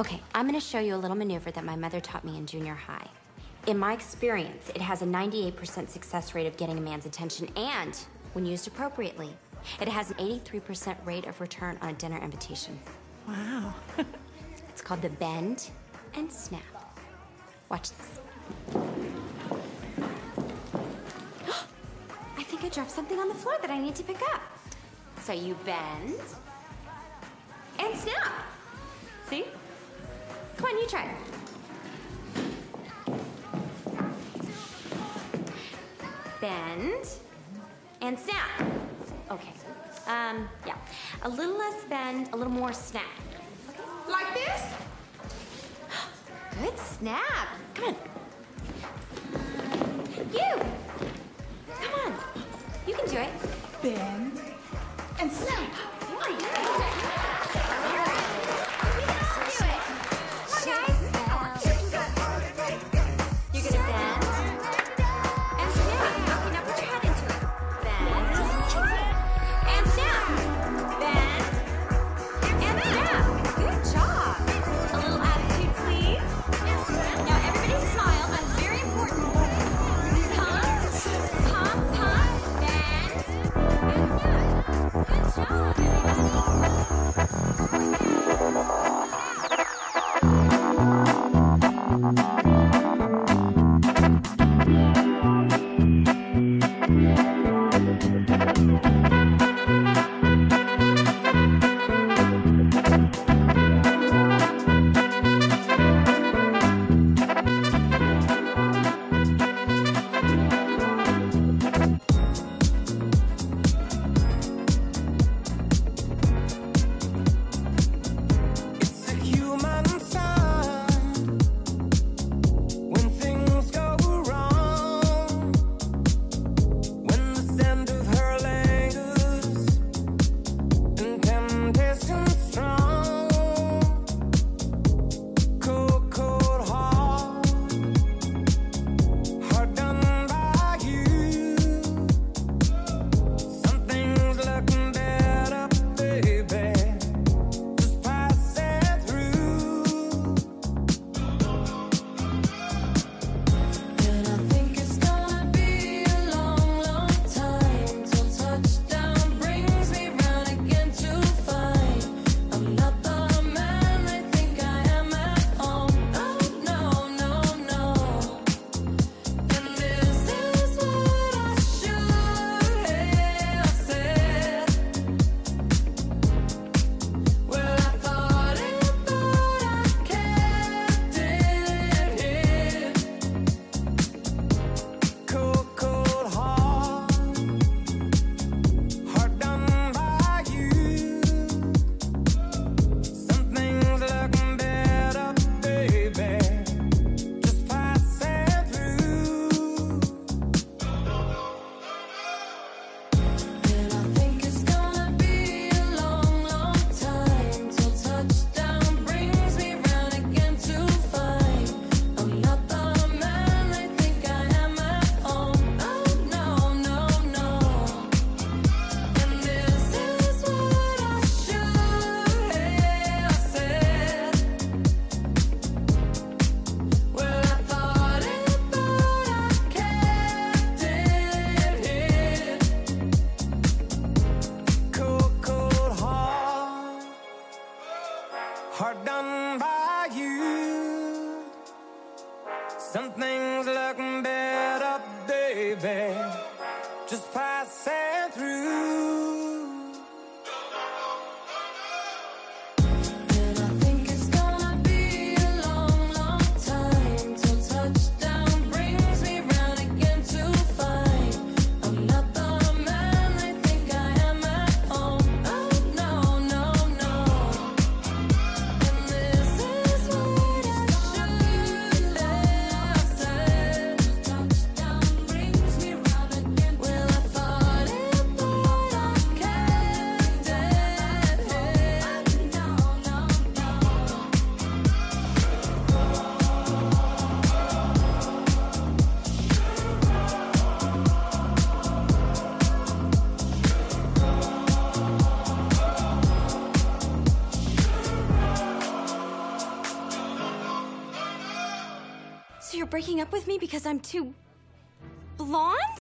Okay, I'm gonna show you a little maneuver that my mother taught me in junior high. In my experience, it has a 98% success rate of getting a man's attention, and when used appropriately, it has an 83% rate of return on a dinner invitation. Wow. it's called the bend and snap. Watch this. I think I dropped something on the floor that I need to pick up. So you bend and snap. See? Come on, you try. Bend and snap. Okay. Um, yeah. A little less bend, a little more snap. Like this? Good snap. Come on. You. Come on. You can do it. Bend and snap. Oh, yeah. Some things look better, baby. Breaking up with me because I'm too blonde?